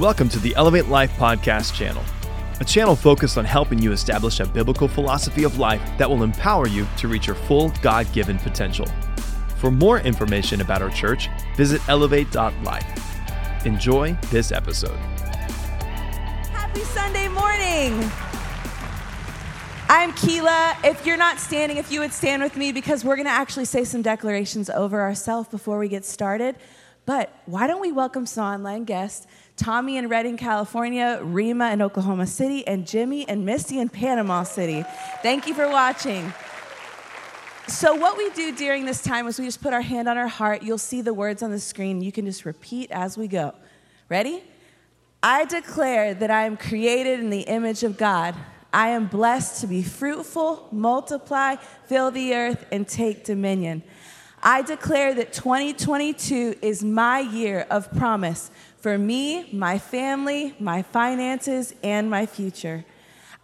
Welcome to the Elevate Life Podcast channel, a channel focused on helping you establish a biblical philosophy of life that will empower you to reach your full God given potential. For more information about our church, visit elevate.life. Enjoy this episode. Happy Sunday morning. I'm Keela. If you're not standing, if you would stand with me because we're going to actually say some declarations over ourselves before we get started. But why don't we welcome some online guests? Tommy in Redding, California, Rima in Oklahoma City, and Jimmy and Misty in Panama City. Thank you for watching. So, what we do during this time is we just put our hand on our heart. You'll see the words on the screen. You can just repeat as we go. Ready? I declare that I am created in the image of God. I am blessed to be fruitful, multiply, fill the earth, and take dominion. I declare that 2022 is my year of promise for me, my family, my finances, and my future.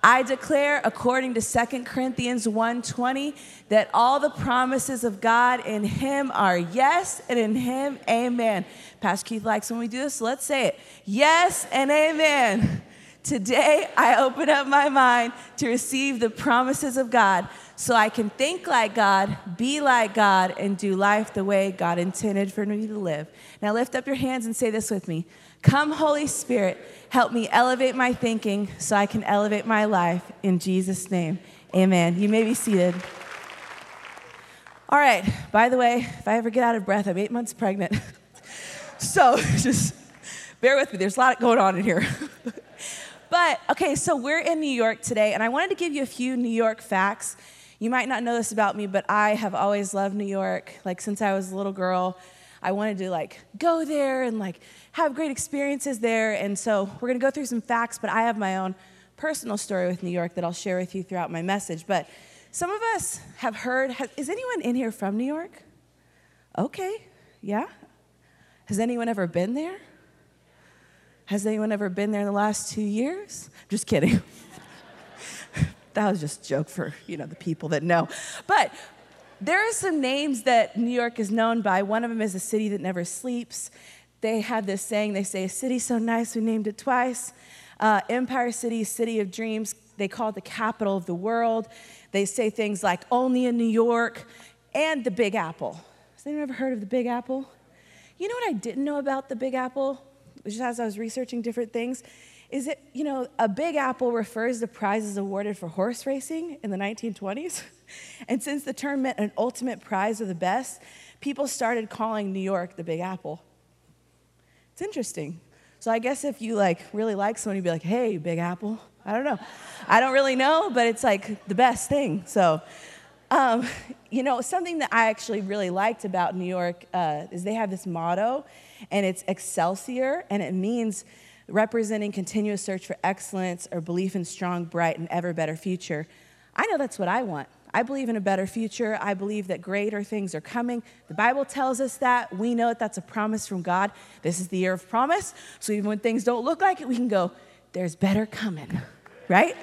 I declare according to 2 Corinthians 1:20 that all the promises of God in him are yes and in him amen. Pastor Keith likes when we do this, so let's say it. Yes and amen. Today I open up my mind to receive the promises of God so I can think like God, be like God, and do life the way God intended for me to live. Now lift up your hands and say this with me Come, Holy Spirit, help me elevate my thinking so I can elevate my life. In Jesus' name, amen. You may be seated. All right, by the way, if I ever get out of breath, I'm eight months pregnant. so just bear with me, there's a lot going on in here. but okay, so we're in New York today, and I wanted to give you a few New York facts you might not know this about me, but I have always loved New York. Like since I was a little girl, I wanted to like go there and like have great experiences there. And so we're going to go through some facts, but I have my own personal story with New York that I'll share with you throughout my message. But some of us have heard has, is anyone in here from New York? Okay. Yeah. Has anyone ever been there? Has anyone ever been there in the last 2 years? Just kidding. that was just a joke for, you know, the people that know. But there are some names that New York is known by. One of them is a city that never sleeps. They have this saying, they say, a city so nice we named it twice. Uh, Empire City, city of dreams, they call it the capital of the world. They say things like only in New York and the Big Apple. Has anyone ever heard of the Big Apple? You know what I didn't know about the Big Apple? Just as I was researching different things, is it, you know, a Big Apple refers to prizes awarded for horse racing in the 1920s. And since the term meant an ultimate prize of the best, people started calling New York the Big Apple. It's interesting. So I guess if you like really like someone, you'd be like, "Hey, Big Apple." I don't know. I don't really know, but it's like the best thing. So, um, you know, something that I actually really liked about New York uh, is they have this motto, and it's Excelsior, and it means representing continuous search for excellence or belief in strong, bright, and ever better future. I know that's what I want. I believe in a better future. I believe that greater things are coming. The Bible tells us that. We know that that's a promise from God. This is the year of promise. So even when things don't look like it, we can go, there's better coming, right?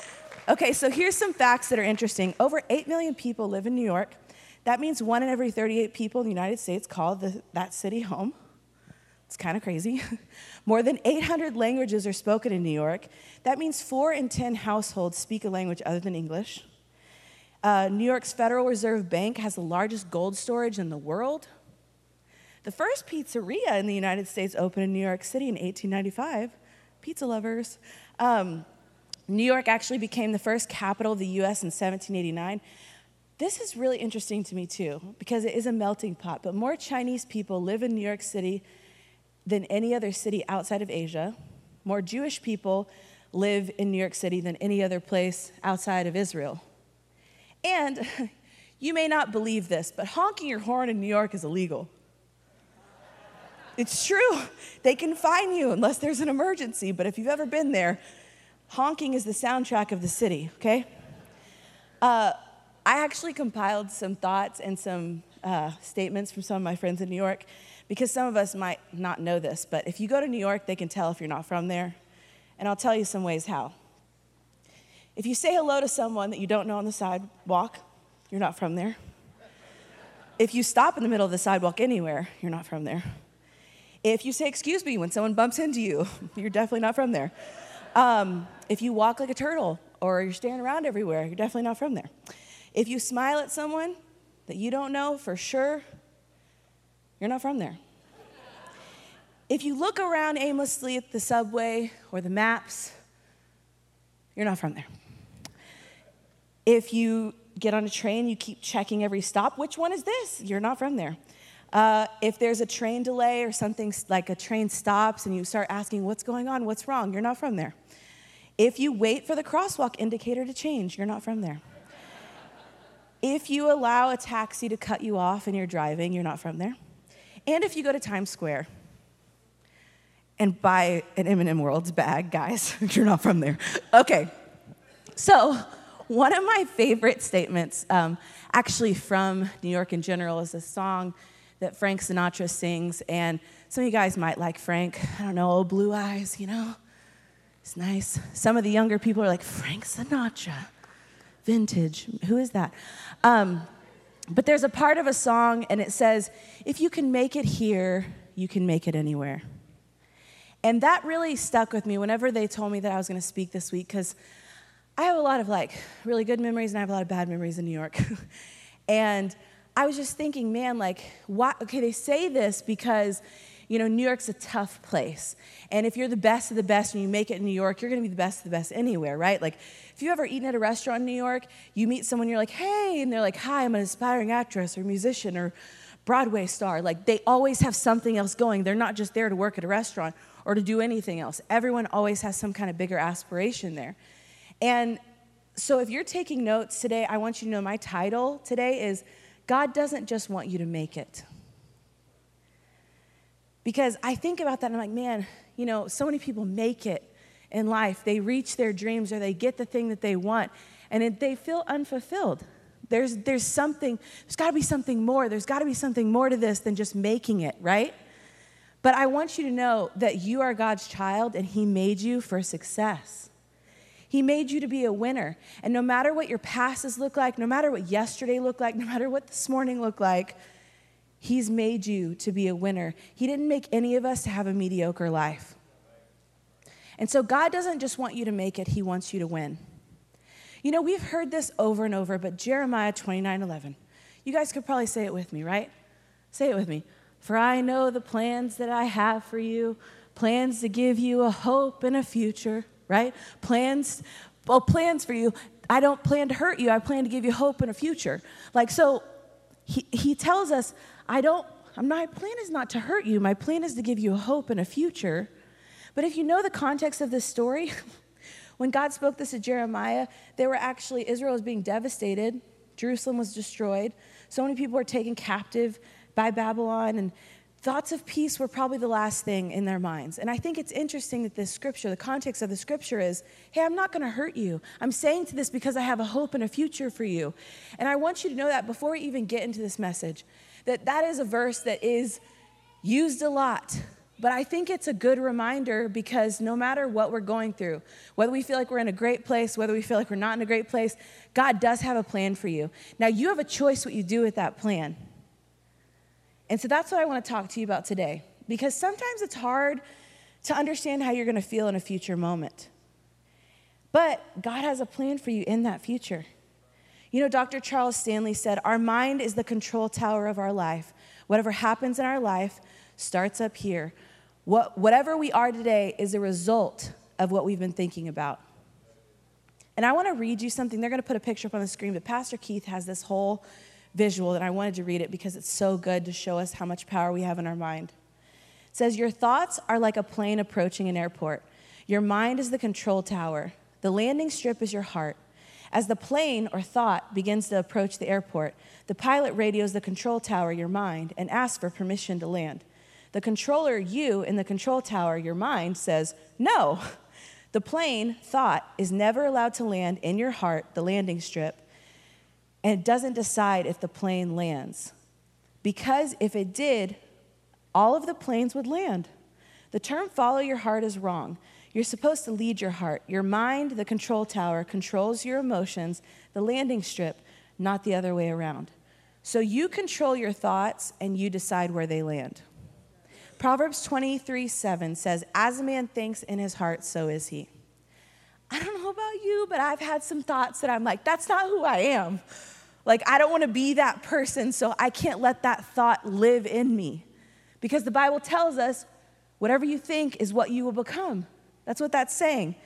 okay, so here's some facts that are interesting. Over 8 million people live in New York. That means one in every 38 people in the United States call the, that city home. It's kind of crazy. More than 800 languages are spoken in New York. That means four in 10 households speak a language other than English. Uh, New York's Federal Reserve Bank has the largest gold storage in the world. The first pizzeria in the United States opened in New York City in 1895. Pizza lovers. Um, New York actually became the first capital of the US in 1789. This is really interesting to me too, because it is a melting pot, but more Chinese people live in New York City than any other city outside of Asia. More Jewish people live in New York City than any other place outside of Israel. And you may not believe this, but honking your horn in New York is illegal. It's true. They can fine you unless there's an emergency, but if you've ever been there, honking is the soundtrack of the city, okay? Uh, I actually compiled some thoughts and some uh, statements from some of my friends in New York because some of us might not know this, but if you go to New York, they can tell if you're not from there. And I'll tell you some ways how. If you say hello to someone that you don't know on the sidewalk, you're not from there. If you stop in the middle of the sidewalk anywhere, you're not from there. If you say, excuse me, when someone bumps into you, you're definitely not from there. Um, if you walk like a turtle or you're staring around everywhere, you're definitely not from there. If you smile at someone that you don't know for sure, you're not from there. If you look around aimlessly at the subway or the maps, you're not from there. If you get on a train, you keep checking every stop, which one is this? You're not from there. Uh, if there's a train delay or something like a train stops and you start asking, what's going on, what's wrong, you're not from there. If you wait for the crosswalk indicator to change, you're not from there. if you allow a taxi to cut you off and you're driving, you're not from there. And if you go to Times Square and buy an M&M World's bag, guys, you're not from there. Okay, so one of my favorite statements, um, actually from New York in general, is a song that Frank Sinatra sings. And some of you guys might like Frank. I don't know, old blue eyes, you know? It's nice. Some of the younger people are like, Frank Sinatra, vintage. Who is that? Um, but there's a part of a song, and it says, If you can make it here, you can make it anywhere. And that really stuck with me whenever they told me that I was going to speak this week, because I have a lot of like really good memories and I have a lot of bad memories in New York. and I was just thinking, man, like, why? Okay, they say this because, you know, New York's a tough place. And if you're the best of the best and you make it in New York, you're gonna be the best of the best anywhere, right? Like, if you've ever eaten at a restaurant in New York, you meet someone, you're like, hey, and they're like, hi, I'm an aspiring actress or musician or Broadway star. Like, they always have something else going. They're not just there to work at a restaurant or to do anything else. Everyone always has some kind of bigger aspiration there. And so if you're taking notes today, I want you to know my title today is God doesn't just want you to make it. Because I think about that and I'm like, man, you know, so many people make it in life. They reach their dreams or they get the thing that they want and it, they feel unfulfilled. There's, there's something, there's got to be something more. There's got to be something more to this than just making it, right? But I want you to know that you are God's child and He made you for success. He made you to be a winner. And no matter what your past has looked like, no matter what yesterday looked like, no matter what this morning looked like, He's made you to be a winner. He didn't make any of us to have a mediocre life. And so God doesn't just want you to make it, He wants you to win. You know, we've heard this over and over, but Jeremiah 29 11. You guys could probably say it with me, right? Say it with me. For I know the plans that I have for you, plans to give you a hope and a future right? Plans, well, plans for you. I don't plan to hurt you. I plan to give you hope and a future. Like, so he, he tells us, I don't, my plan is not to hurt you. My plan is to give you hope and a future. But if you know the context of this story, when God spoke this to Jeremiah, they were actually, Israel was being devastated. Jerusalem was destroyed. So many people were taken captive by Babylon, and thoughts of peace were probably the last thing in their minds. And I think it's interesting that this scripture, the context of the scripture is hey, I'm not going to hurt you. I'm saying to this because I have a hope and a future for you. And I want you to know that before we even get into this message, that that is a verse that is used a lot. But I think it's a good reminder because no matter what we're going through, whether we feel like we're in a great place, whether we feel like we're not in a great place, God does have a plan for you. Now, you have a choice what you do with that plan. And so that's what I want to talk to you about today. Because sometimes it's hard to understand how you're going to feel in a future moment. But God has a plan for you in that future. You know, Dr. Charles Stanley said, Our mind is the control tower of our life. Whatever happens in our life starts up here. What, whatever we are today is a result of what we've been thinking about. And I want to read you something. They're going to put a picture up on the screen, but Pastor Keith has this whole visual, and I wanted to read it because it's so good to show us how much power we have in our mind. It says, Your thoughts are like a plane approaching an airport. Your mind is the control tower. The landing strip is your heart. As the plane or thought begins to approach the airport, the pilot radios the control tower, your mind, and asks for permission to land. The controller, you, in the control tower, your mind, says, No. The plane, thought, is never allowed to land in your heart, the landing strip, and it doesn't decide if the plane lands. Because if it did, all of the planes would land. The term follow your heart is wrong. You're supposed to lead your heart. Your mind, the control tower, controls your emotions, the landing strip, not the other way around. So you control your thoughts and you decide where they land. Proverbs 23 7 says, As a man thinks in his heart, so is he. I don't know about you, but I've had some thoughts that I'm like, that's not who I am. Like, I don't want to be that person, so I can't let that thought live in me. Because the Bible tells us whatever you think is what you will become. That's what that's saying.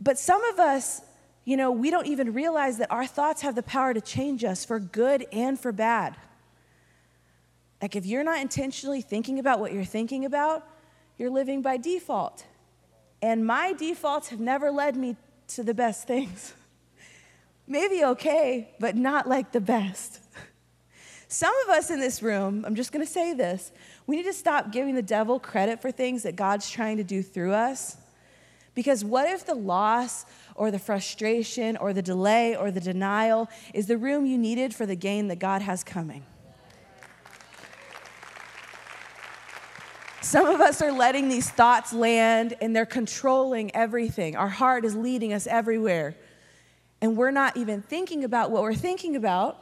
But some of us, you know, we don't even realize that our thoughts have the power to change us for good and for bad. Like, if you're not intentionally thinking about what you're thinking about, you're living by default. And my defaults have never led me to the best things. Maybe okay, but not like the best. Some of us in this room, I'm just gonna say this, we need to stop giving the devil credit for things that God's trying to do through us. Because what if the loss or the frustration or the delay or the denial is the room you needed for the gain that God has coming? Some of us are letting these thoughts land and they're controlling everything. Our heart is leading us everywhere. And we're not even thinking about what we're thinking about.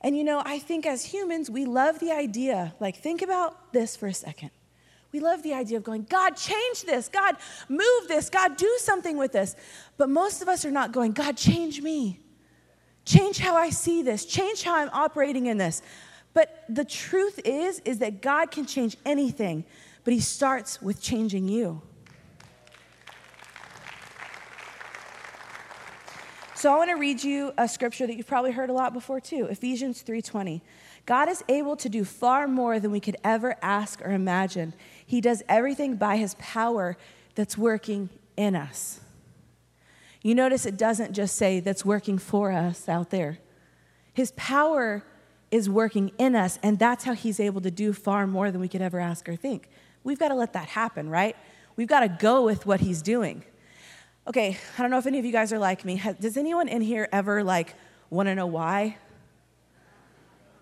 And you know, I think as humans, we love the idea. Like, think about this for a second. We love the idea of going, God, change this. God, move this. God, do something with this. But most of us are not going, God, change me. Change how I see this. Change how I'm operating in this. But the truth is is that God can change anything, but he starts with changing you. So I want to read you a scripture that you've probably heard a lot before too, Ephesians 3:20. God is able to do far more than we could ever ask or imagine. He does everything by his power that's working in us. You notice it doesn't just say that's working for us out there. His power is working in us, and that's how He's able to do far more than we could ever ask or think. We've got to let that happen, right? We've got to go with what He's doing. Okay, I don't know if any of you guys are like me. Does anyone in here ever like want to know why?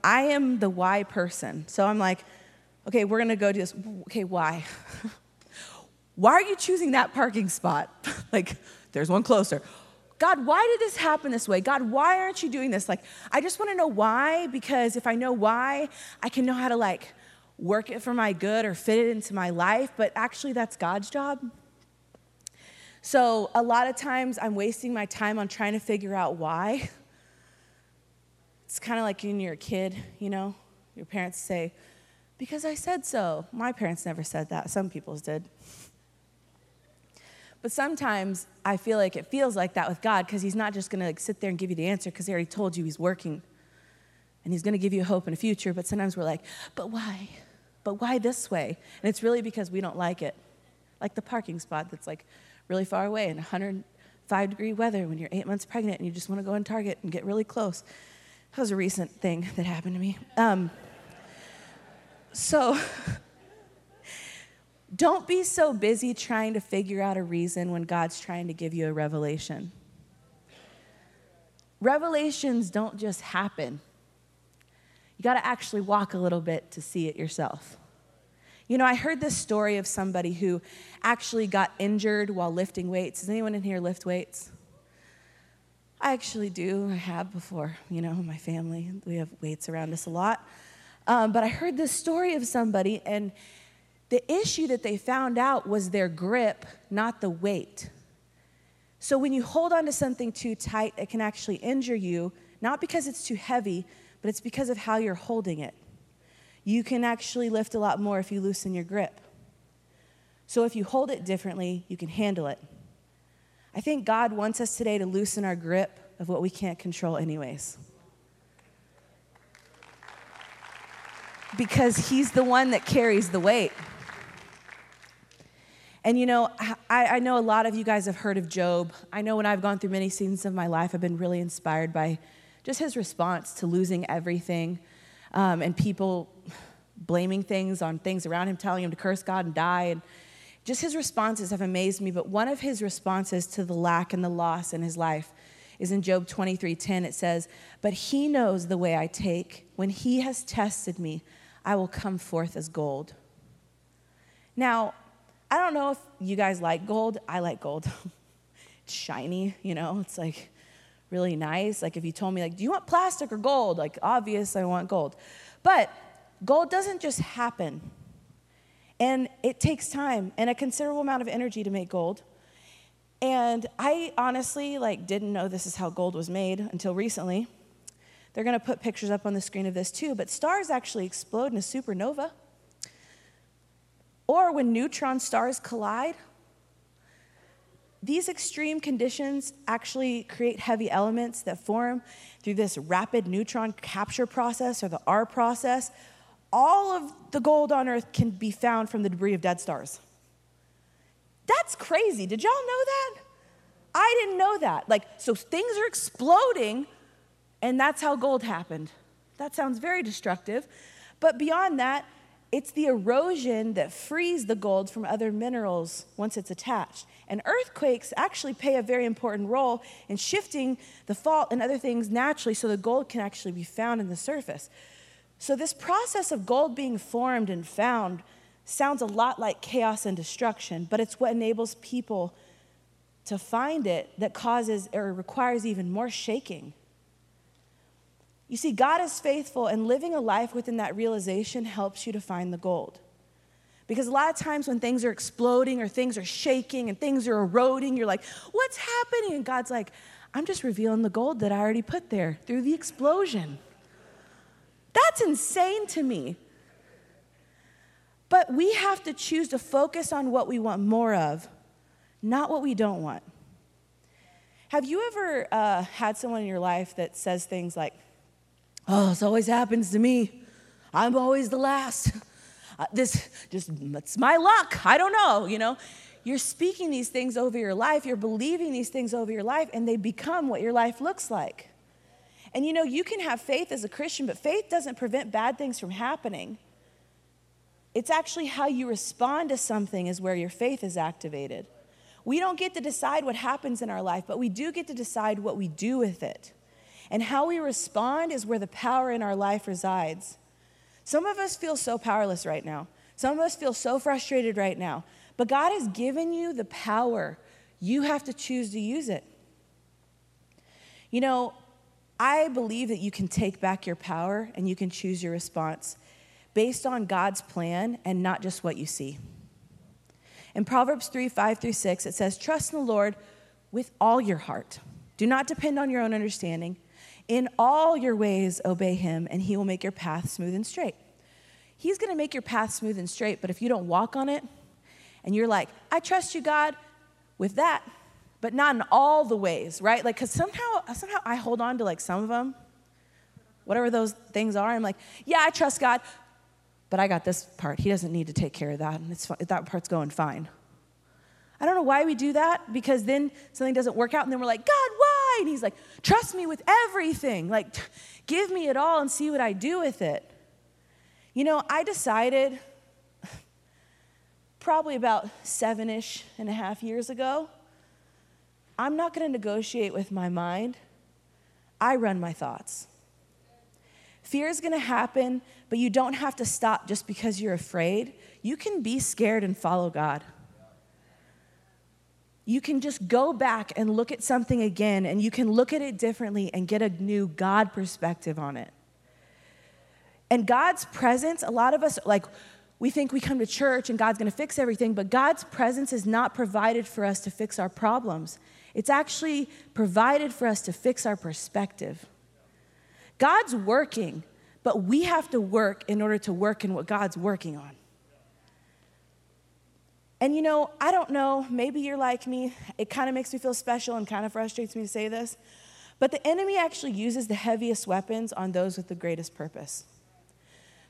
I am the why person. So I'm like, okay, we're going to go do this. Okay, why? why are you choosing that parking spot? like, there's one closer. God, why did this happen this way? God, why aren't you doing this? Like, I just want to know why, because if I know why, I can know how to like work it for my good or fit it into my life, but actually, that's God's job. So, a lot of times I'm wasting my time on trying to figure out why. It's kind of like when you're a kid, you know, your parents say, because I said so. My parents never said that, some people's did. But sometimes I feel like it feels like that with God because He's not just going to like sit there and give you the answer because He already told you He's working and He's going to give you hope and a future. But sometimes we're like, but why? But why this way? And it's really because we don't like it. Like the parking spot that's like really far away in 105 degree weather when you're eight months pregnant and you just want to go in Target and get really close. That was a recent thing that happened to me. Um, so, Don't be so busy trying to figure out a reason when God's trying to give you a revelation. Revelations don't just happen. You got to actually walk a little bit to see it yourself. You know, I heard this story of somebody who actually got injured while lifting weights. Does anyone in here lift weights? I actually do. I have before. You know, my family, we have weights around us a lot. Um, but I heard this story of somebody, and the issue that they found out was their grip, not the weight. So when you hold on to something too tight, it can actually injure you, not because it's too heavy, but it's because of how you're holding it. You can actually lift a lot more if you loosen your grip. So if you hold it differently, you can handle it. I think God wants us today to loosen our grip of what we can't control, anyways. Because He's the one that carries the weight. And you know, I, I, know a lot of you guys have heard of Job. I know when I've gone through many seasons of my life, I've been really inspired by just his response to losing everything um, and people blaming things on things around him, telling him to curse God and die. And just his responses have amazed me. But one of his responses to the lack and the loss in his life is in Job 23:10. It says, "But he knows the way I take. When he has tested me, I will come forth as gold." Now, I don't know if you guys like gold. I like gold. it's shiny, you know, it's like really nice. Like if you told me, like, do you want plastic or gold? Like, obvious, I want gold. But gold doesn't just happen. And it takes time and a considerable amount of energy to make gold. And I honestly like didn't know this is how gold was made until recently. They're going to put pictures up on the screen of this too, but stars actually explode in a supernova. Or when neutron stars collide, these extreme conditions actually create heavy elements that form through this rapid neutron capture process or the R process. All of the gold on Earth can be found from the debris of dead stars. That's crazy. Did y'all know that? I didn't know that. Like, so things are exploding, and that's how gold happened. That sounds very destructive. But beyond that, it's the erosion that frees the gold from other minerals once it's attached. And earthquakes actually play a very important role in shifting the fault and other things naturally so the gold can actually be found in the surface. So, this process of gold being formed and found sounds a lot like chaos and destruction, but it's what enables people to find it that causes or requires even more shaking. You see, God is faithful, and living a life within that realization helps you to find the gold. Because a lot of times when things are exploding or things are shaking and things are eroding, you're like, what's happening? And God's like, I'm just revealing the gold that I already put there through the explosion. That's insane to me. But we have to choose to focus on what we want more of, not what we don't want. Have you ever uh, had someone in your life that says things like, Oh, this always happens to me. I'm always the last. Uh, this just, it's my luck. I don't know, you know. You're speaking these things over your life, you're believing these things over your life, and they become what your life looks like. And you know, you can have faith as a Christian, but faith doesn't prevent bad things from happening. It's actually how you respond to something is where your faith is activated. We don't get to decide what happens in our life, but we do get to decide what we do with it. And how we respond is where the power in our life resides. Some of us feel so powerless right now. Some of us feel so frustrated right now. But God has given you the power. You have to choose to use it. You know, I believe that you can take back your power and you can choose your response based on God's plan and not just what you see. In Proverbs 3 5 through 6, it says, Trust in the Lord with all your heart. Do not depend on your own understanding. In all your ways, obey him, and he will make your path smooth and straight. He's to make your path smooth and straight, but if you don't walk on it, and you're like, I trust you, God, with that, but not in all the ways, right? Like, because somehow, somehow I hold on to like some of them, whatever those things are. I'm like, yeah, I trust God, but I got this part. He doesn't need to take care of that, and it's, that part's going fine. I don't know why we do that because then something doesn't work out, and then we're like, God, why? And He's like, trust me with everything. Like, give me it all and see what I do with it. You know, I decided probably about seven ish and a half years ago, I'm not going to negotiate with my mind. I run my thoughts. Fear is going to happen, but you don't have to stop just because you're afraid. You can be scared and follow God you can just go back and look at something again and you can look at it differently and get a new God perspective on it. And God's presence, a lot of us, like, we think we come to church and God's gonna fix everything, but God's presence is not provided for us to fix our problems. It's actually provided for us to fix our perspective. God's working, but we have to work in order to work in what God's working on. And you know, I don't know, maybe you're like me. It kind of makes me feel special and kind of frustrates me to say this. But the enemy actually uses the heaviest weapons on those with the greatest purpose.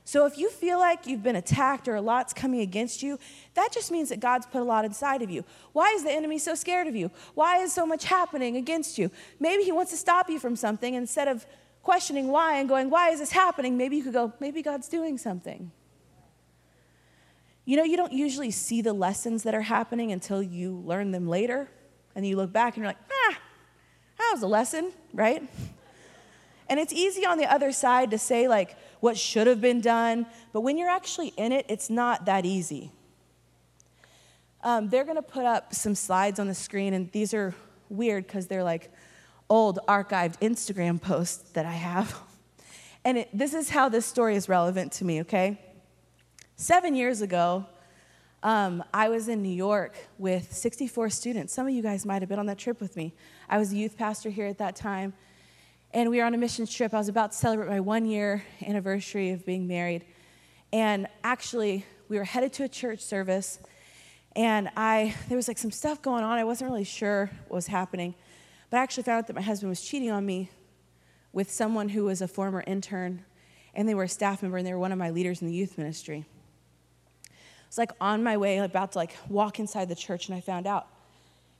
So if you feel like you've been attacked or a lot's coming against you, that just means that God's put a lot inside of you. Why is the enemy so scared of you? Why is so much happening against you? Maybe he wants to stop you from something. Instead of questioning why and going, why is this happening? Maybe you could go, maybe God's doing something. You know, you don't usually see the lessons that are happening until you learn them later. And you look back and you're like, ah, that was a lesson, right? And it's easy on the other side to say, like, what should have been done. But when you're actually in it, it's not that easy. Um, they're to put up some slides on the screen, and these are weird because they're like old archived Instagram posts that I have. And it, this is how this story is relevant to me, okay? Seven years ago, um, I was in New York with 64 students. Some of you guys might have been on that trip with me. I was a youth pastor here at that time, and we were on a mission trip. I was about to celebrate my one year anniversary of being married. And actually, we were headed to a church service, and I, there was like some stuff going on. I wasn't really sure what was happening, but I actually found out that my husband was cheating on me with someone who was a former intern, and they were a staff member, and they were one of my leaders in the youth ministry. I was like on my way, about to like walk inside the church, and I found out.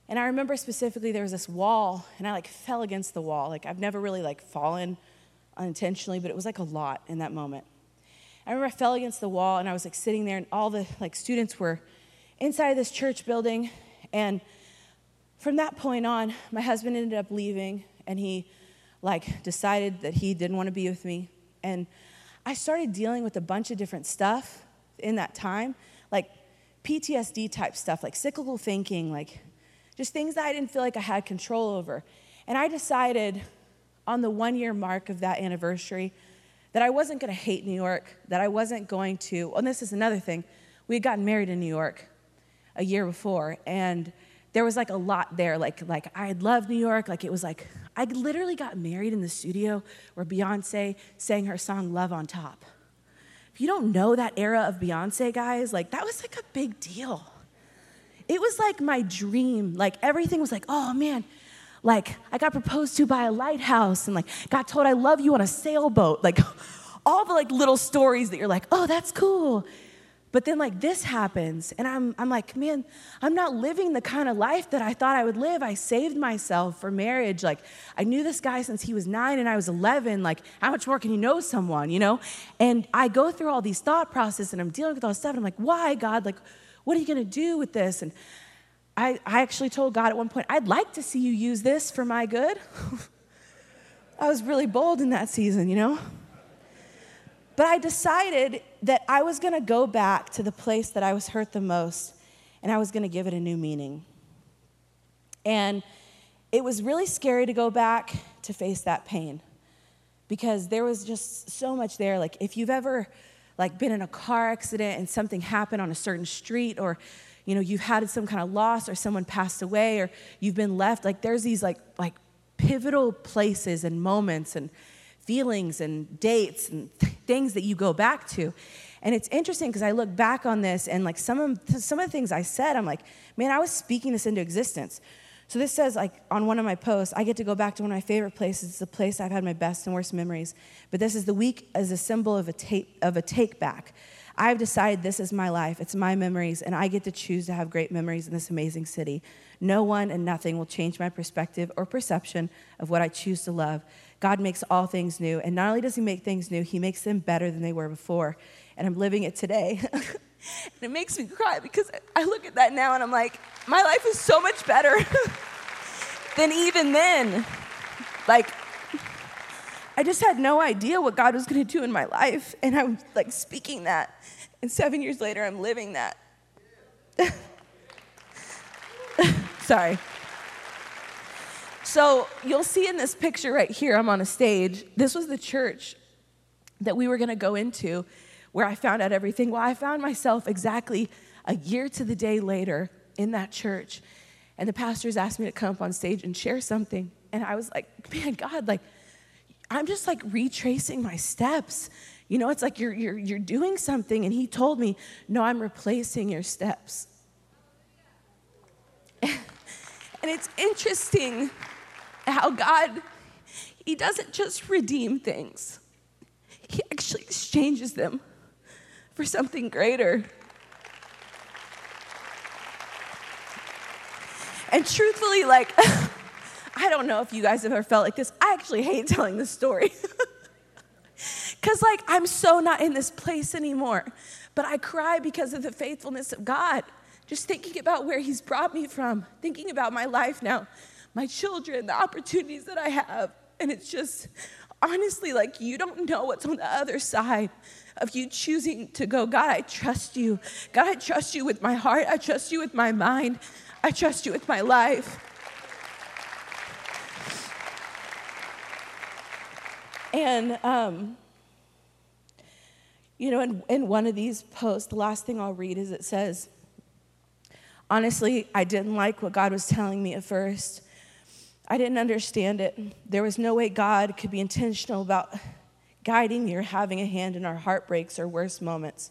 And I remember specifically there was this wall, and I like fell against the wall. Like I've never really like fallen unintentionally, but it was like a lot in that moment. I remember I fell against the wall, and I was like sitting there, and all the like students were inside of this church building, and from that point on, my husband ended up leaving, and he like decided that he didn't want to be with me, and I started dealing with a bunch of different stuff in that time like PTSD type stuff, like cyclical thinking, like just things that I didn't feel like I had control over. And I decided on the one year mark of that anniversary that I wasn't going to hate New York, that I wasn't going to, and this is another thing, we had gotten married in New York a year before, and there was like a lot there. Like, like I loved New York. Like it was like I literally got married in the studio where Beyonce sang her song "Love on Top." If you don't know that era of Beyonce, guys, like that was like a big deal. It was like my dream. Like everything was like, oh man, like I got proposed to by a lighthouse and like got told I love you on a sailboat. Like all the like little stories that you're like, oh, that's cool. But then, like, this happens, and I'm, I'm like, man, I'm not living the kind of life that I thought I would live. I saved myself for marriage. Like, I knew this guy since he was nine and I was 11. Like, how much more can you know someone, you know? And I go through all these thought processes and I'm dealing with all this stuff, and I'm like, why, God? Like, what are you gonna do with this? And I, I actually told God at one point, I'd like to see you use this for my good. I was really bold in that season, you know? But I decided that I was going to go back to the place that I was hurt the most and I was going to give it a new meaning. And it was really scary to go back to face that pain because there was just so much there like if you've ever like been in a car accident and something happened on a certain street or you know you've had some kind of loss or someone passed away or you've been left like there's these like like pivotal places and moments and feelings and dates and things that you go back to. And it's interesting because I look back on this and like some of some of the things I said, I'm like, man, I was speaking this into existence. So this says like on one of my posts, I get to go back to one of my favorite places. It's the place I've had my best and worst memories. But this is the week as a symbol of a take of a take back. I've decided this is my life, it's my memories, and I get to choose to have great memories in this amazing city. No one and nothing will change my perspective or perception of what I choose to love. God makes all things new. And not only does He make things new, He makes them better than they were before. And I'm living it today. and it makes me cry because I look at that now and I'm like, my life is so much better than even then. Like, I just had no idea what God was going to do in my life. And I'm like speaking that. And seven years later, I'm living that. Sorry. So you'll see in this picture right here, I'm on a stage. This was the church that we were going to go into where I found out everything. Well, I found myself exactly a year to the day later in that church. And the pastors asked me to come up on stage and share something. And I was like, man, God, like, I'm just like retracing my steps. You know, it's like you're, you're, you're doing something. And he told me, no, I'm replacing your steps. and it's interesting how God, He doesn't just redeem things, He actually exchanges them for something greater. And truthfully, like, I don't know if you guys have ever felt like this. I actually hate telling this story. Because, like, I'm so not in this place anymore. But I cry because of the faithfulness of God. Just thinking about where He's brought me from, thinking about my life now my children, the opportunities that I have. And it's just honestly like you don't know what's on the other side of you choosing to go, God, I trust you. God, I trust you with my heart. I trust you with my mind. I trust you with my life. And, um, you know, in, in one of these posts, the last thing I'll read is it says, Honestly, I didn't like what God was telling me at first. I didn't understand it. There was no way God could be intentional about guiding or having a hand in our heartbreaks or worst moments.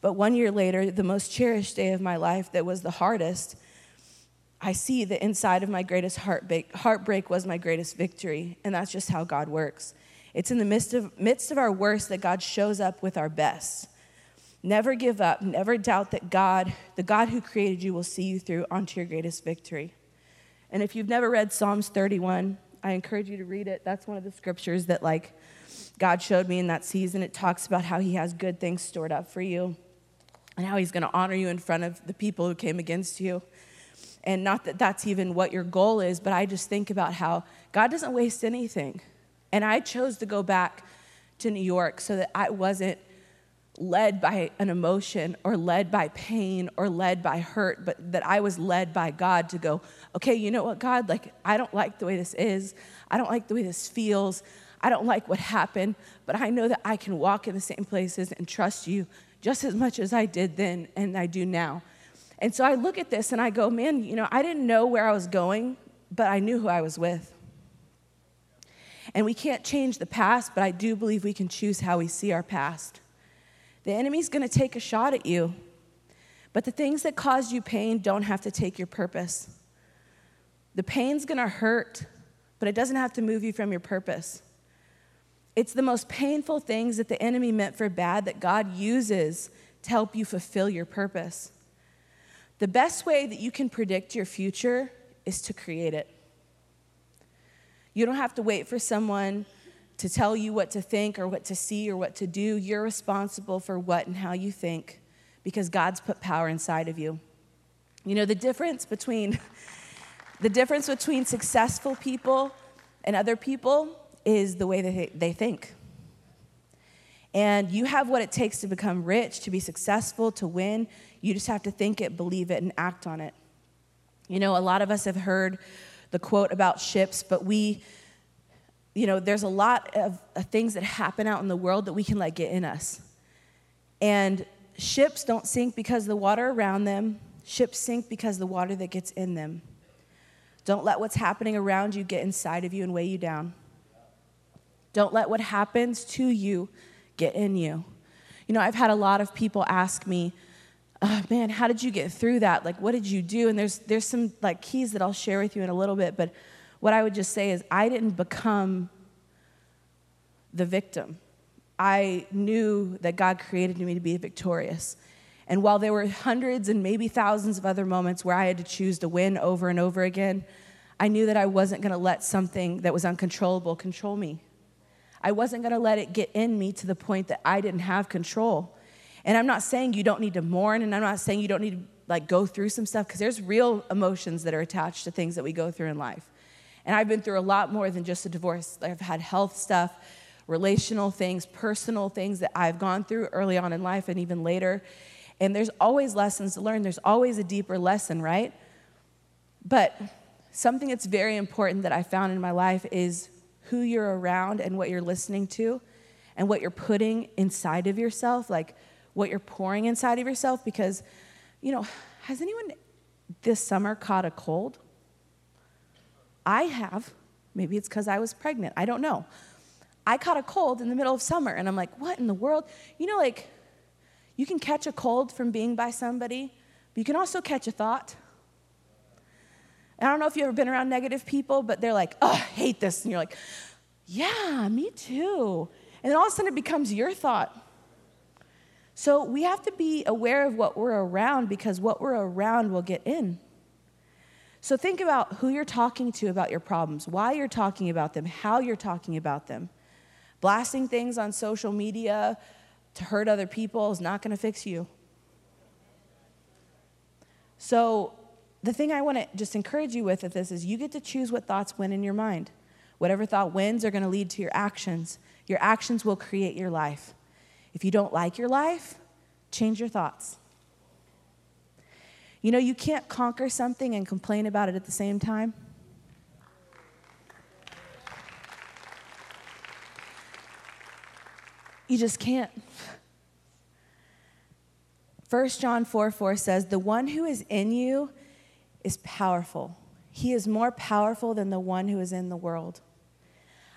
But one year later, the most cherished day of my life that was the hardest, I see that inside of my greatest heartbreak, heartbreak was my greatest victory. And that's just how God works. It's in the midst of, midst of our worst that God shows up with our best. Never give up. Never doubt that God, the God who created you, will see you through onto your greatest victory. And if you've never read Psalms 31, I encourage you to read it. That's one of the scriptures that, like, God showed me in that season. It talks about how He has good things stored up for you and how He's going to honor you in front of the people who came against you. And not that that's even what your goal is, but I just think about how God doesn't waste anything. And I chose to go back to New York so that I wasn't led by an emotion or led by pain or led by hurt, but that I was led by God to go, okay, you know what, God, like, I don't like the way this is. I don't like the way this feels. I don't like what happened, but I know that I can walk in the same places and trust you just as much as I did then and I do now. And so I look at this and I go, man, you know, I didn't know where I was going, but I knew who I was with. And we can't change the past, but I do believe we can choose how we see our past. The enemy's to take a shot at you, but the things that cause you pain don't have to take your purpose. The pain's to hurt, but it doesn't have to move you from your purpose. It's the most painful things that the enemy meant for bad that God uses to help you fulfill your purpose. The best way that you can predict your future is to create it. You don't have to wait for someone to tell you what to think or what to see or what to do. You're responsible for what and how you think because God's put power inside of you. You know the difference between the difference between successful people and other people is the way that they think. And you have what it takes to become rich, to be successful, to win. You just have to think it, believe it, and act on it. You know, a lot of us have heard the quote about ships, but we, you know, there's a lot of, things that happen out in the world that we can let get in us. And ships don't sink because the water around them, ships sink because the water that gets in them. Don't let what's happening around you get inside of you and weigh you down. Don't let what happens to you get in you. You know, I've had a lot of people ask me, oh, man, how did you get through that? Like, what did you do? And there's, there's some like keys that I'll share with you in a little bit, but what I would just say is I didn't become the victim. I knew that God created me to be victorious. And while there were hundreds and maybe thousands of other moments where I had to choose to win over and over again, I knew that I wasn't going to let something that was uncontrollable control me. I wasn't going to let it get in me to the point that I didn't have control. And I'm not saying you don't need to mourn, and I'm not saying you don't need to like go through some stuff because there's real emotions that are attached to things that we go through in life. And I've been through a lot more than just a divorce. I've had health stuff, relational things, personal things that I've gone through early on in life and even later. And there's always lessons to learn. There's always a deeper lesson, right? But something that's very important that I found in my life is who you're around and what you're listening to and what you're putting inside of yourself, like what you're pouring inside of yourself. Because, you know, has anyone this summer caught a cold? I have. Maybe it's because I was pregnant. I don't know. I caught a cold in the middle of summer, and I'm like, what in the world? You know, like, you can catch a cold from being by somebody, but you can also catch a thought. And I don't know if you've ever been around negative people, but they're like, oh, I hate this. And you're like, yeah, me too. And then all of a sudden it becomes your thought. So we have to be aware of what we're around because what we're around will get in. So think about who you're talking to about your problems, why you're talking about them, how you're talking about them. Blasting things on social media to hurt other people is not going to fix you. So the thing I want to just encourage you with at this is you get to choose what thoughts win in your mind. Whatever thought wins are going to lead to your actions. Your actions will create your life. If you don't like your life, change your thoughts. You know, you can't conquer something and complain about it at the same time. You just can't. 1 John 4 4 says, The one who is in you is powerful. He is more powerful than the one who is in the world.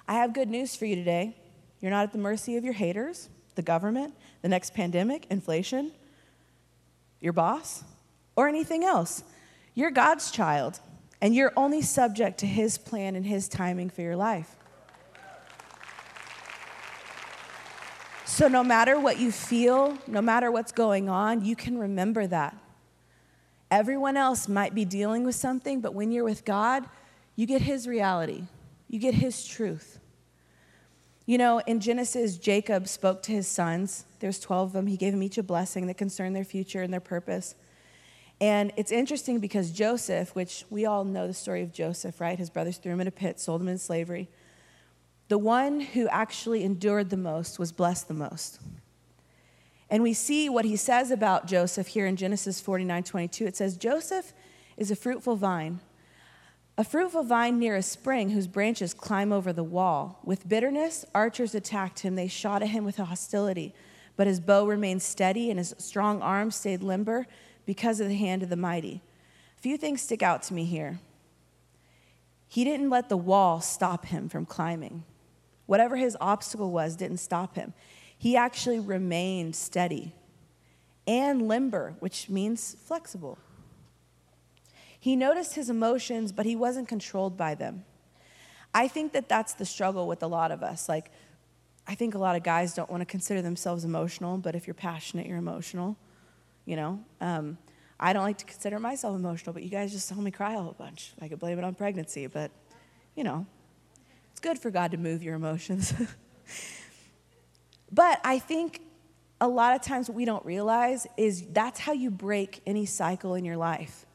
I have good news for you today. You're not at the mercy of your haters, the government, the next pandemic, inflation, your boss, or anything else. You're God's child, and you're only subject to His plan and His timing for your life. So, no matter what you feel, no matter what's going on, you can remember that. Everyone else might be dealing with something, but when you're with God, you get His reality, you get His truth. You know, in Genesis, Jacob spoke to his sons. There's 12 of them. He gave them each a blessing that concerned their future and their purpose. And it's interesting because Joseph, which we all know the story of Joseph, right? His brothers threw him in a pit, sold him into slavery. The one who actually endured the most was blessed the most. And we see what he says about Joseph here in Genesis 49 22. It says, Joseph is a fruitful vine a fruitful vine near a spring whose branches climb over the wall. With bitterness, archers attacked him. They shot at him with hostility. But his bow remained steady and his strong arm stayed limber because of the hand of the mighty. A few things stick out to me here. He didn't let the wall stop him from climbing. Whatever his obstacle was didn't stop him. He actually remained steady and limber, which means flexible. He noticed his emotions, but he wasn't controlled by them. I think that that's the struggle with a lot of us. Like, I think a lot of guys don't want to consider themselves emotional, but if you're passionate, you're emotional. You know, um, I don't like to consider myself emotional, but you guys just saw me cry a whole bunch. I could blame it on pregnancy, but you know, it's good for God to move your emotions. but I think a lot of times what we don't realize is that's how you break any cycle in your life.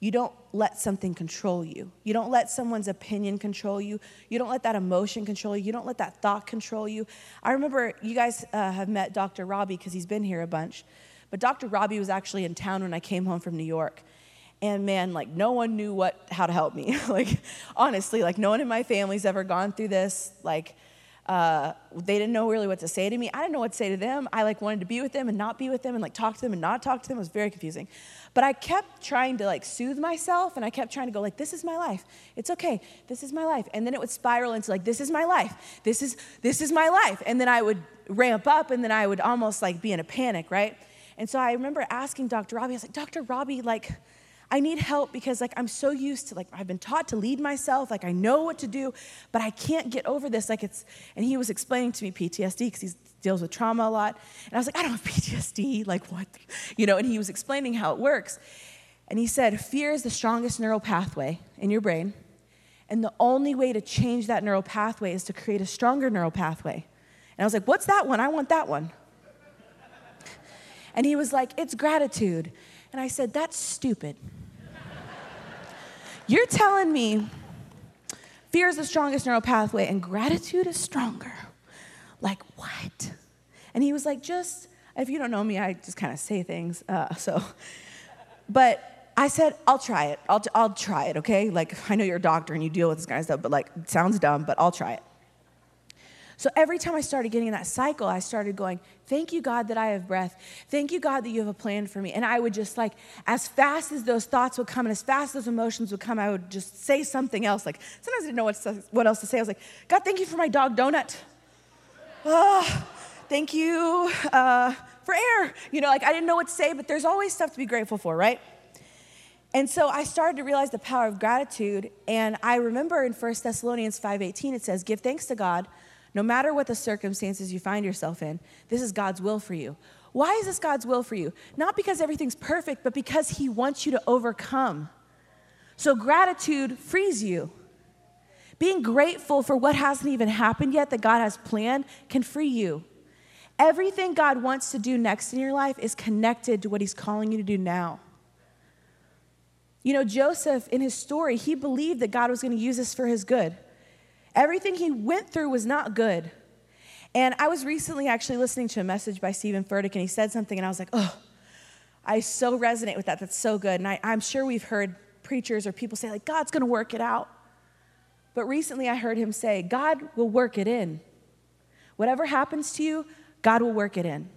You don't let something control you. You don't let someone's opinion control you. You don't let that emotion control you. You don't let that thought control you. I remember you guys uh, have met Dr. Robbie because he's been here a bunch. But Dr. Robbie was actually in town when I came home from New York. And man, like no one knew what how to help me. like honestly, like no one in my family's ever gone through this. Like uh, they didn't know really what to say to me. I didn't know what to say to them. I like wanted to be with them and not be with them and like talk to them and not talk to them. It was very confusing. But I kept trying to like soothe myself and I kept trying to go like, this is my life. It's okay. This is my life. And then it would spiral into like, this is my life. This is this is my life. And then I would ramp up and then I would almost like be in a panic, right? And so I remember asking Dr. Robbie, I was like, Dr. Robbie, like, I need help because like I'm so used to like I've been taught to lead myself, like I know what to do, but I can't get over this. Like it's and he was explaining to me PTSD because he deals with trauma a lot. And I was like, I don't have PTSD, like what? You know, and he was explaining how it works. And he said, fear is the strongest neural pathway in your brain. And the only way to change that neural pathway is to create a stronger neural pathway. And I was like, what's that one? I want that one. And he was like, it's gratitude. And I said, That's stupid. You're telling me fear is the strongest neural pathway and gratitude is stronger. Like, what? And he was like, Just, if you don't know me, I just kind of say things. Uh, so, but I said, I'll try it. I'll, I'll try it, okay? Like, I know you're a doctor and you deal with this kind of stuff, but like, sounds dumb, but I'll try it. So every time I started getting in that cycle, I started going, Thank you, God, that I have breath. Thank you, God, that you have a plan for me. And I would just like, as fast as those thoughts would come and as fast as those emotions would come, I would just say something else. Like sometimes I didn't know what, to, what else to say. I was like, God, thank you for my dog donut. Oh, thank you uh, for air. You know, like I didn't know what to say, but there's always stuff to be grateful for, right? And so I started to realize the power of gratitude. And I remember in 1 Thessalonians 5:18 it says, "Give thanks to God." No matter what the circumstances you find yourself in, this is God's will for you. Why is this God's will for you? Not because everything's perfect, but because He wants you to overcome. So, gratitude frees you. Being grateful for what hasn't even happened yet that God has planned can free you. Everything God wants to do next in your life is connected to what He's calling you to do now. You know, Joseph, in his story, he believed that God was going to use this for his good. Everything he went through was not good. And I was recently actually listening to a message by Steven Furtick, and he said something, and I was like, oh, I so resonate with that. That's so good. And I, I'm sure we've heard preachers or people say, like, God's going to work it out. But recently I heard him say, God will work it in. Whatever happens to you, God will work it in.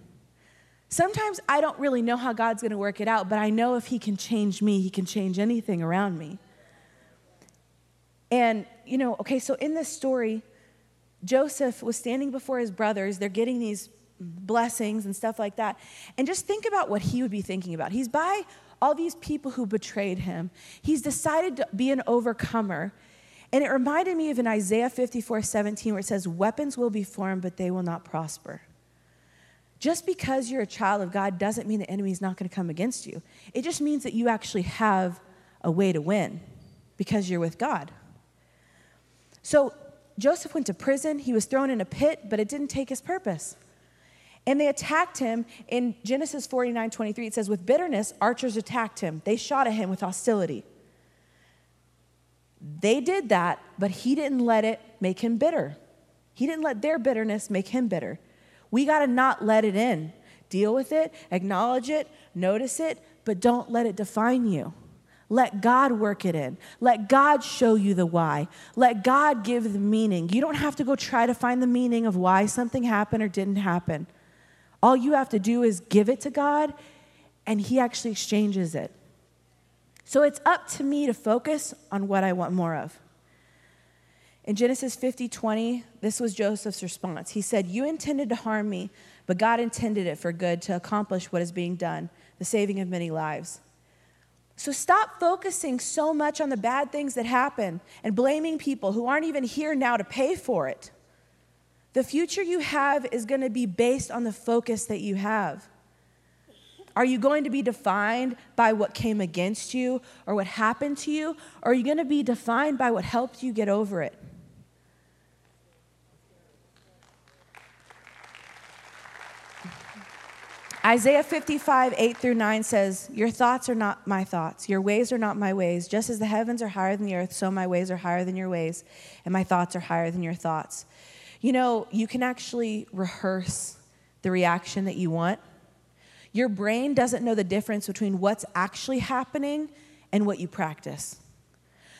Sometimes I don't really know how God's going to work it out, but I know if He can change me, He can change anything around me. And, you know, okay, so in this story, Joseph was standing before his brothers. They're getting these blessings and stuff like that. And just think about what he would be thinking about. He's by all these people who betrayed him, he's decided to be an overcomer. And it reminded me of in Isaiah 54 17, where it says, Weapons will be formed, but they will not prosper. Just because you're a child of God doesn't mean the enemy is not going to come against you. It just means that you actually have a way to win because you're with God. So Joseph went to prison. He was thrown in a pit, but it didn't take his purpose. And they attacked him in Genesis 49 23. It says, With bitterness, archers attacked him. They shot at him with hostility. They did that, but he didn't let it make him bitter. He didn't let their bitterness make him bitter. We got to not let it in. Deal with it, acknowledge it, notice it, but don't let it define you. Let God work it in. Let God show you the why. Let God give the meaning. You don't have to go try to find the meaning of why something happened or didn't happen. All you have to do is give it to God, and He actually exchanges it. So it's up to me to focus on what I want more of. In Genesis 50 20, this was Joseph's response. He said, You intended to harm me, but God intended it for good to accomplish what is being done, the saving of many lives. So stop focusing so much on the bad things that happen and blaming people who aren't even here now to pay for it. The future you have is going to be based on the focus that you have. Are you going to be defined by what came against you or what happened to you? Or are you going to be defined by what helped you get over it? Isaiah 55, 8 through 9 says, Your thoughts are not my thoughts, your ways are not my ways. Just as the heavens are higher than the earth, so my ways are higher than your ways, and my thoughts are higher than your thoughts. You know, you can actually rehearse the reaction that you want. Your brain doesn't know the difference between what's actually happening and what you practice.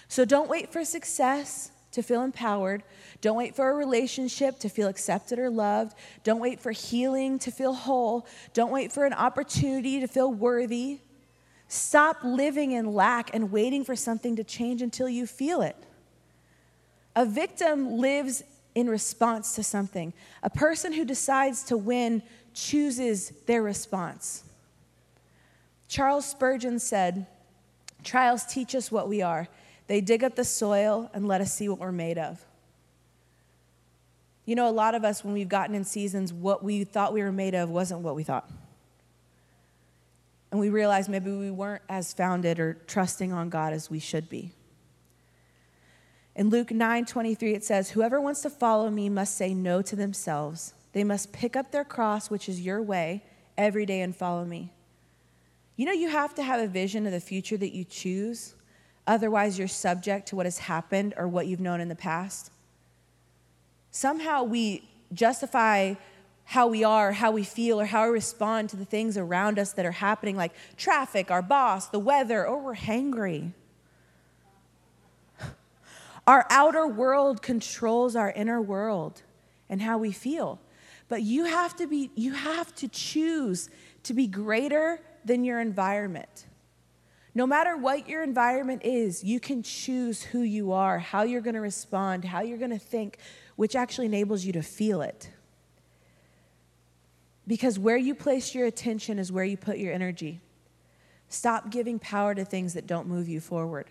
So don't wait for success to feel empowered. Don't wait for a relationship to feel accepted or loved. Don't wait for healing to feel whole. Don't wait for an opportunity to feel worthy. Stop living in lack and waiting for something to change until you feel it. A victim lives in response to something. A person who decides to win chooses their response. Charles Spurgeon said, Trials teach us what we are. They dig up the soil and let us see what we're made of. You know, a lot of us, when we've gotten in seasons, what we thought we were made of wasn't what we thought. And we realized maybe we weren't as founded or trusting on God as we should be. In Luke 9 23, it says, Whoever wants to follow me must say no to themselves. They must pick up their cross, which is your way, every day and follow me. You know, you have to have a vision of the future that you choose Otherwise, you're subject to what has happened or what you've known in the past. Somehow we justify how we are, how we feel, or how we respond to the things around us that are happening, like traffic, our boss, the weather, or we're hangry. Our outer world controls our inner world and how we feel. But you have to be you have to choose to be greater than your environment. No matter what your environment is, you can choose who you are, how you're going to respond, how you're going to think, which actually enables you to feel it. Because where you place your attention is where you put your energy. Stop giving power to things that don't move you forward.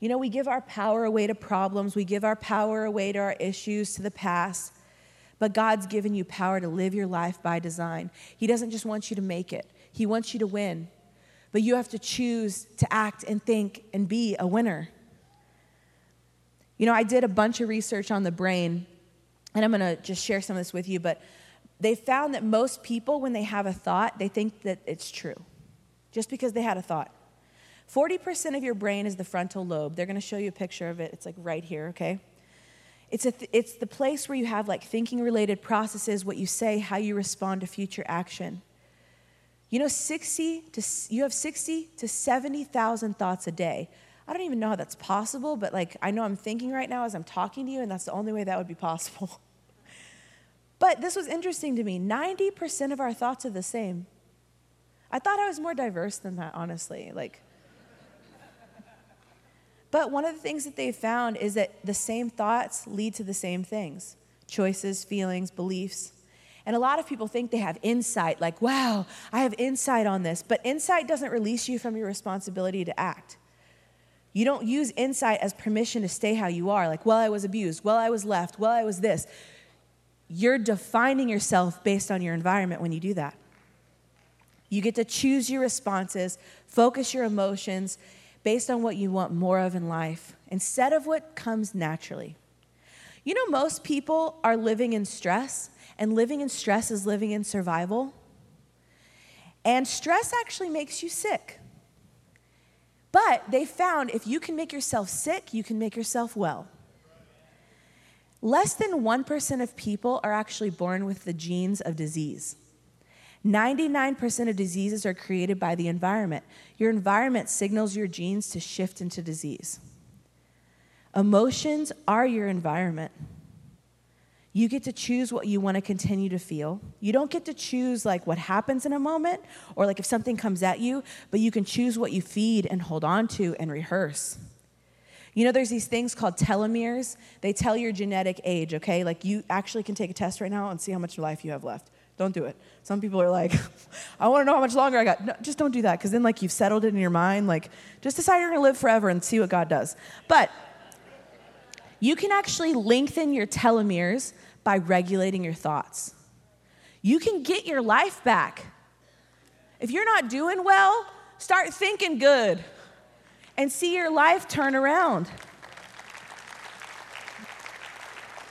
You know, we give our power away to problems, we give our power away to our issues, to the past. But God's given you power to live your life by design. He doesn't just want you to make it, He wants you to win but you have to choose to act and think and be a winner. You know, I did a bunch of research on the brain, and I'm gonna just share some of this with you, but they found that most people, when they have a thought, they think that it's true, just because they had a thought. 40% of your brain is the frontal lobe. They're gonna show you a picture of it. It's like right here, okay? It's, a th- it's the place where you have like thinking related processes, what you say, how you respond to future action. You know, 60 to, you have 60 to 70,000 thoughts a day. I don't even know how that's possible, but like I know I'm thinking right now as I'm talking to you, and that's the only way that would be possible. But this was interesting to me 90% of our thoughts are the same. I thought I was more diverse than that, honestly. Like, but one of the things that they found is that the same thoughts lead to the same things choices, feelings, beliefs. And a lot of people think they have insight, like, wow, I have insight on this. But insight doesn't release you from your responsibility to act. You don't use insight as permission to stay how you are, like, well, I was abused, well, I was left, well, I was this. You're defining yourself based on your environment when you do that. You get to choose your responses, focus your emotions based on what you want more of in life instead of what comes naturally. You know, most people are living in stress, and living in stress is living in survival. And stress actually makes you sick. But they found if you can make yourself sick, you can make yourself well. Less than 1% of people are actually born with the genes of disease. 99% of diseases are created by the environment. Your environment signals your genes to shift into disease. Emotions are your environment. You get to choose what you want to continue to feel. You don't get to choose like what happens in a moment or like if something comes at you, but you can choose what you feed and hold on to and rehearse. You know, there's these things called telomeres. They tell your genetic age, okay? Like you actually can take a test right now and see how much life you have left. Don't do it. Some people are like, I want to know how much longer I got. No, just don't do that because then, like, you've settled it in your mind. Like, just decide you're going to live forever and see what God does. But you can actually lengthen your telomeres by regulating your thoughts. You can get your life back. If you're not doing well, start thinking good and see your life turn around.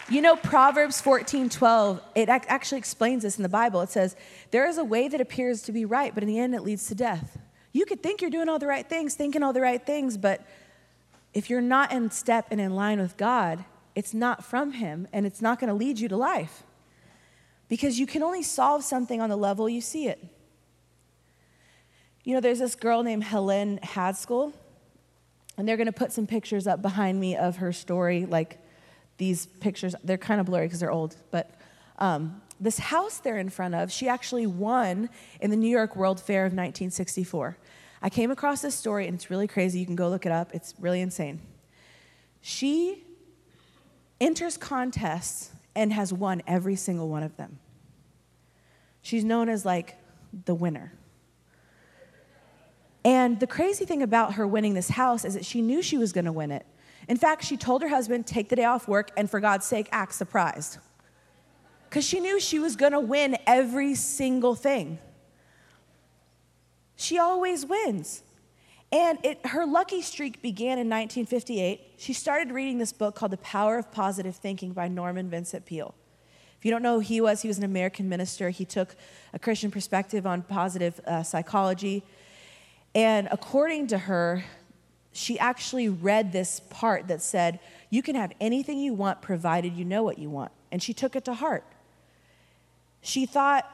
You know, Proverbs 14 12, it actually explains this in the Bible. It says, There is a way that appears to be right, but in the end it leads to death. You could think you're doing all the right things, thinking all the right things, but if you're not in step and in line with God, it's not from Him and it's not going to lead you to life. Because you can only solve something on the level you see it. You know, there's this girl named Helen Hadsell, and they're going to put some pictures up behind me of her story, like these pictures. They're kind of blurry because they're old, but um, this house they're in front of, she actually won in the New York World Fair of 1964. I came across this story, and it's really crazy. You can go look it up, it's really insane. She enters contests and has won every single one of them. She's known as like the winner. And the crazy thing about her winning this house is that she knew she was going to win it. In fact, she told her husband, take the day off work and for God's sake, act surprised. Because she knew she was going to win every single thing. She always wins. And it, her lucky streak began in 1958. She started reading this book called The Power of Positive Thinking by Norman Vincent Peale. If you don't know who he was, he was an American minister. He took a Christian perspective on positive uh, psychology. And according to her, she actually read this part that said, You can have anything you want provided you know what you want. And she took it to heart. She thought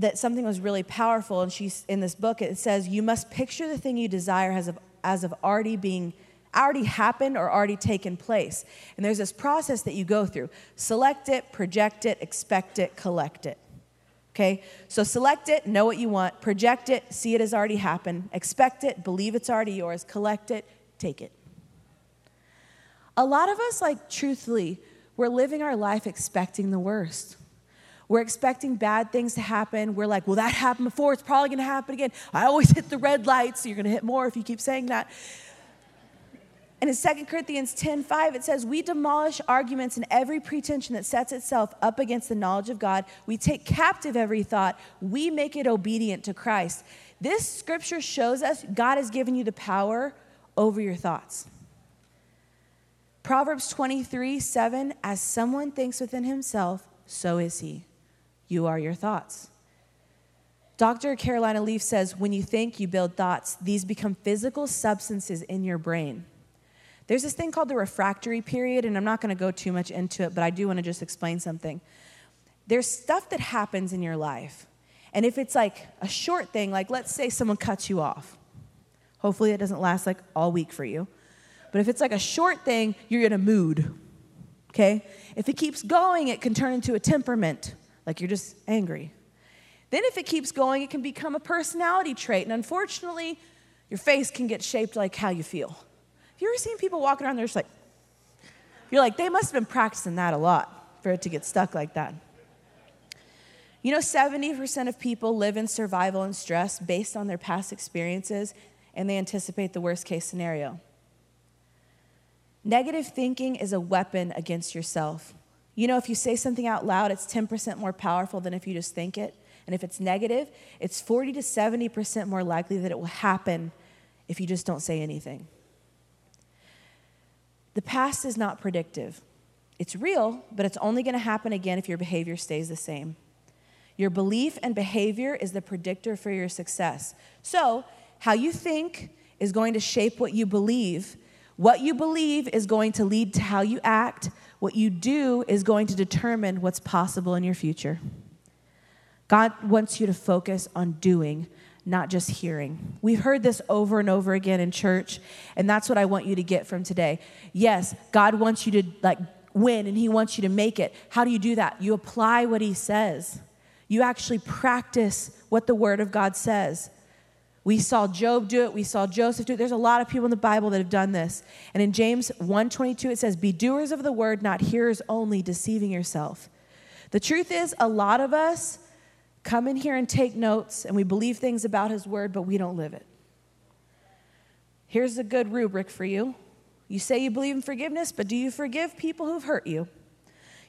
that something was really powerful, and she's in this book, it says, You must picture the thing you desire as of, as of already being already happened or already taken place. And there's this process that you go through. Select it, project it, expect it, collect it. Okay? So select it, know what you want, project it, see it has already happened, expect it, believe it's already yours, collect it, take it. A lot of us, like, truthfully, we're living our life expecting the worst. We're expecting bad things to happen. We're like, well, that happened before. It's probably going to happen again. I always hit the red lights, so you're going to hit more if you keep saying that. And in 2 Corinthians 10 5, it says, We demolish arguments and every pretension that sets itself up against the knowledge of God. We take captive every thought. We make it obedient to Christ. This scripture shows us God has given you the power over your thoughts. Proverbs 23 7, As someone thinks within himself, so is he. You are your thoughts. Dr. Caroline Leaf says, When you think, you build thoughts. These become physical substances in your brain. There's this thing called the refractory period, and I'm not going to go too much into it, but I do want to just explain something. There's stuff that happens in your life, and if it's like a short thing, like let's say someone cuts you off, hopefully it doesn't last like all week for you. But if it's like a short thing, you're in a mood, okay? If it keeps going, it can turn into a temperament. Like you're just angry. Then, if it keeps going, it can become a personality trait. And unfortunately, your face can get shaped like how you feel. Have you ever seen people walking around, they're just like, you're like, they must have been practicing that a lot for it to get stuck like that. You know, 70% of people live in survival and stress based on their past experiences, and they anticipate the worst case scenario. Negative thinking is a weapon against yourself. You know, if you say something out loud, it's 10% more powerful than if you just think it. And if it's negative, it's 40 to 70% more likely that it will happen if you just don't say anything. The past is not predictive. It's real, but it's only going to happen again if your behavior stays the same. Your belief and behavior is the predictor for your success. So, how you think is going to shape what you believe. What you believe is going to lead to how you act. What you do is going to determine what's possible in your future. God wants you to focus on doing, not just hearing. We've heard this over and over again in church, and that's what I want you to get from today. Yes, God wants you to like win and he wants you to make it. How do you do that? You apply what he says. You actually practice what the word of God says. We saw Job do it, we saw Joseph do it. There's a lot of people in the Bible that have done this. And in James 1:22 it says, "Be doers of the word, not hearers only, deceiving yourself." The truth is a lot of us come in here and take notes and we believe things about his word, but we don't live it. Here's a good rubric for you. You say you believe in forgiveness, but do you forgive people who've hurt you?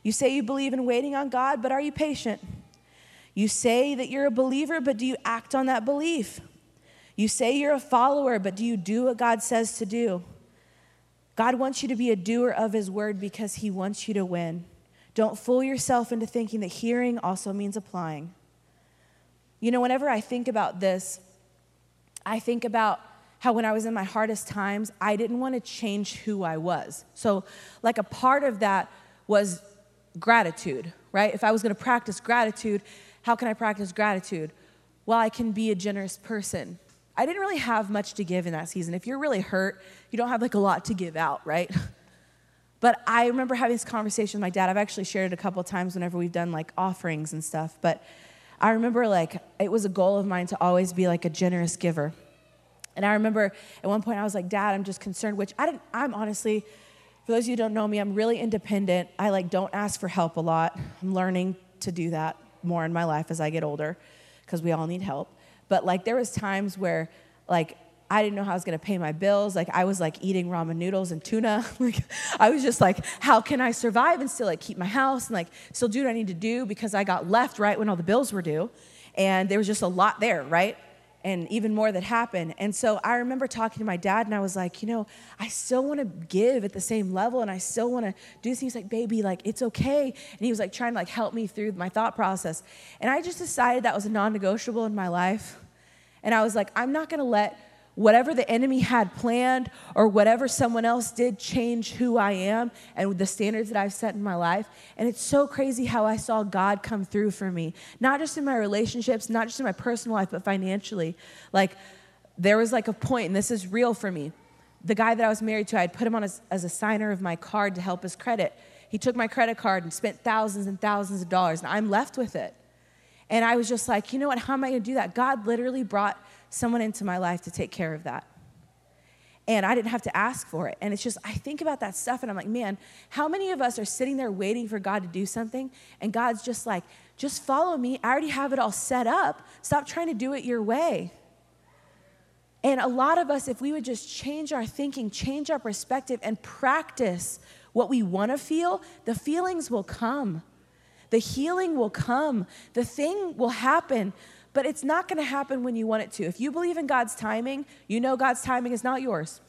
You say you believe in waiting on God, but are you patient? You say that you're a believer, but do you act on that belief? You say you're a follower, but do you do what God says to do? God wants you to be a doer of his word because he wants you to win. Don't fool yourself into thinking that hearing also means applying. You know, whenever I think about this, I think about how when I was in my hardest times, I didn't want to change who I was. So, like, a part of that was gratitude, right? If I was going to practice gratitude, how can I practice gratitude? Well, I can be a generous person. I didn't really have much to give in that season. If you're really hurt, you don't have like a lot to give out, right? But I remember having this conversation with my dad. I've actually shared it a couple times whenever we've done like offerings and stuff. But I remember like it was a goal of mine to always be like a generous giver. And I remember at one point I was like, Dad, I'm just concerned, which I didn't, I'm honestly, for those of you who don't know me, I'm really independent. I like don't ask for help a lot. I'm learning to do that more in my life as I get older because we all need help. But like there was times where like I didn't know how I was gonna pay my bills. Like I was like eating ramen noodles and tuna. like I was just like, how can I survive and still like keep my house and like still do what I need to do because I got left right when all the bills were due. And there was just a lot there, right? And even more that happened. And so I remember talking to my dad and I was like, you know, I still wanna give at the same level and I still wanna do things like, baby, like it's okay. And he was like trying to like help me through my thought process. And I just decided that was a non negotiable in my life. And I was like, I'm not gonna let whatever the enemy had planned or whatever someone else did change who I am and the standards that I've set in my life. And it's so crazy how I saw God come through for me, not just in my relationships, not just in my personal life, but financially. Like, there was like a point, and this is real for me. The guy that I was married to, I had put him on as, as a signer of my card to help his credit. He took my credit card and spent thousands and thousands of dollars, and I'm left with it. And I was just like, you know what? How am I going to do that? God literally brought someone into my life to take care of that. And I didn't have to ask for it. And it's just, I think about that stuff and I'm like, man, how many of us are sitting there waiting for God to do something? And God's just like, just follow me. I already have it all set up. Stop trying to do it your way. And a lot of us, if we would just change our thinking, change our perspective, and practice what we want to feel, the feelings will come. The healing will come. The thing will happen. But it's not going to happen when you want it to. If you believe in God's timing, you know God's timing is not yours.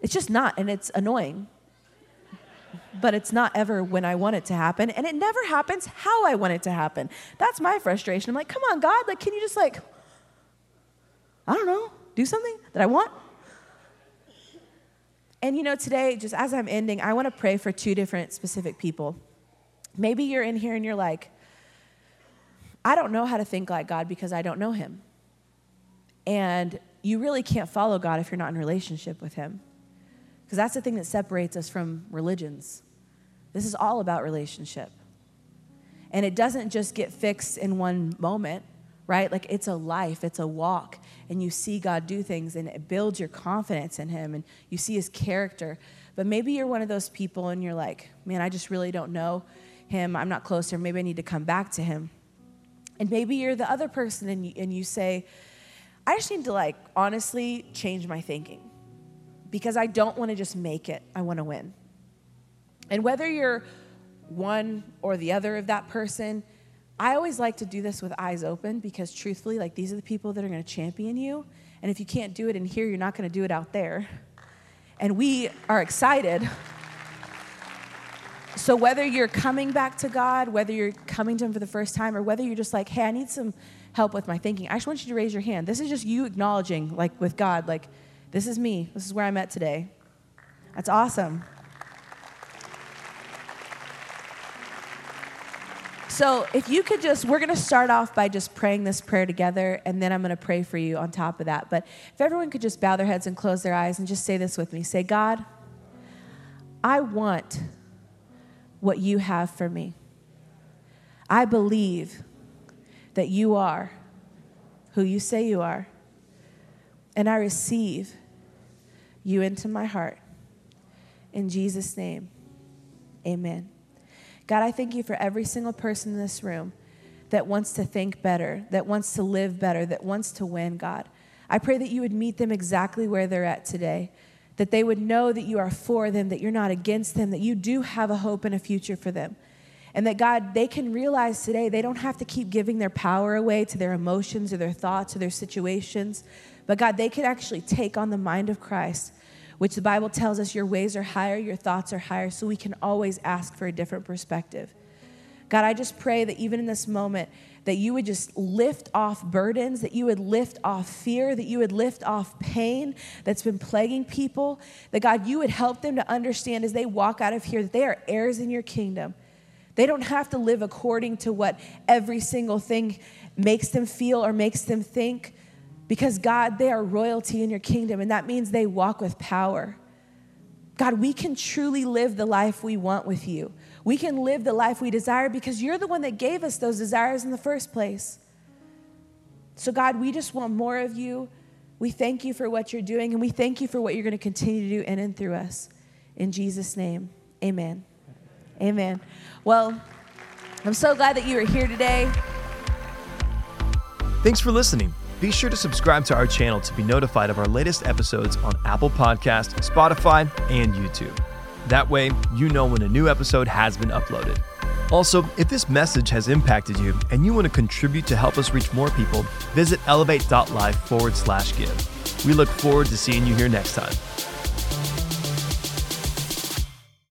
It's just not, and it's annoying. But it's not ever when I want it to happen, and it never happens how I want it to happen. That's my frustration. I'm like, come on, God, like, can you just like, I don't know, do something that I want? And you know, today, just as I'm ending, I want to pray for two different specific people. Maybe you're in here and you're like, I don't know how to think like God because I don't know Him. And you really can't follow God if you're not in relationship with Him. Because that's the thing that separates us from religions. This is all about relationship. And it doesn't just get fixed in one moment, right? Like it's a life, it's a walk. And you see God do things and it builds your confidence in Him and you see His character. But maybe you're one of those people and you're like, man, I just really don't know Him. I'm not close to Him. Maybe I need to come back to Him. And maybe you're the other person and you, and you say, I just need to, like, honestly change my thinking because I don't want to just make it, I want to win. And whether you're one or the other of that person, I always like to do this with eyes open because truthfully, like these are the people that are going to champion you. And if you can't do it in here, you're not going to do it out there. And we are excited. So, whether you're coming back to God, whether you're coming to Him for the first time, or whether you're just like, hey, I need some help with my thinking, I just want you to raise your hand. This is just you acknowledging, like with God, like, this is me. This is where I'm at today. That's awesome. So, if you could just, we're going to start off by just praying this prayer together, and then I'm going to pray for you on top of that. But if everyone could just bow their heads and close their eyes and just say this with me say, God, I want what you have for me. I believe that you are who you say you are, and I receive you into my heart. In Jesus' name, amen. God, I thank you for every single person in this room that wants to think better, that wants to live better, that wants to win, God. I pray that you would meet them exactly where they're at today, that they would know that you are for them, that you're not against them, that you do have a hope and a future for them. And that God, they can realize today they don't have to keep giving their power away to their emotions or their thoughts or their situations, but God, they can actually take on the mind of Christ which the Bible tells us your ways are higher, your thoughts are higher, so we can always ask for a different perspective. God, I just pray that even in this moment, that you would just lift off burdens, that you would lift off fear, that you would lift off pain that's been plaguing people, that God, you would help them to understand as they walk out of here that they are heirs in your kingdom. They don't have to live according to what every single thing makes them feel or makes them think, because, God, they are royalty in your kingdom, and that means they walk with power. God, we can truly live the life we want with you. We can live the life we desire because you're the one that gave us those desires in the first place. So, God, we just want more of you. We thank you for what you're doing, and we thank you for what you're going to continue to do in and through us. In Jesus' name, amen. Amen. Well, I'm so glad that you are here today. Thanks for listening. Be sure to subscribe to our channel to be notified of our latest episodes on Apple Podcast, Spotify, and YouTube. That way, you know when a new episode has been uploaded. Also, if this message has impacted you and you want to contribute to help us reach more people, visit elevate.life forward slash give. We look forward to seeing you here next time.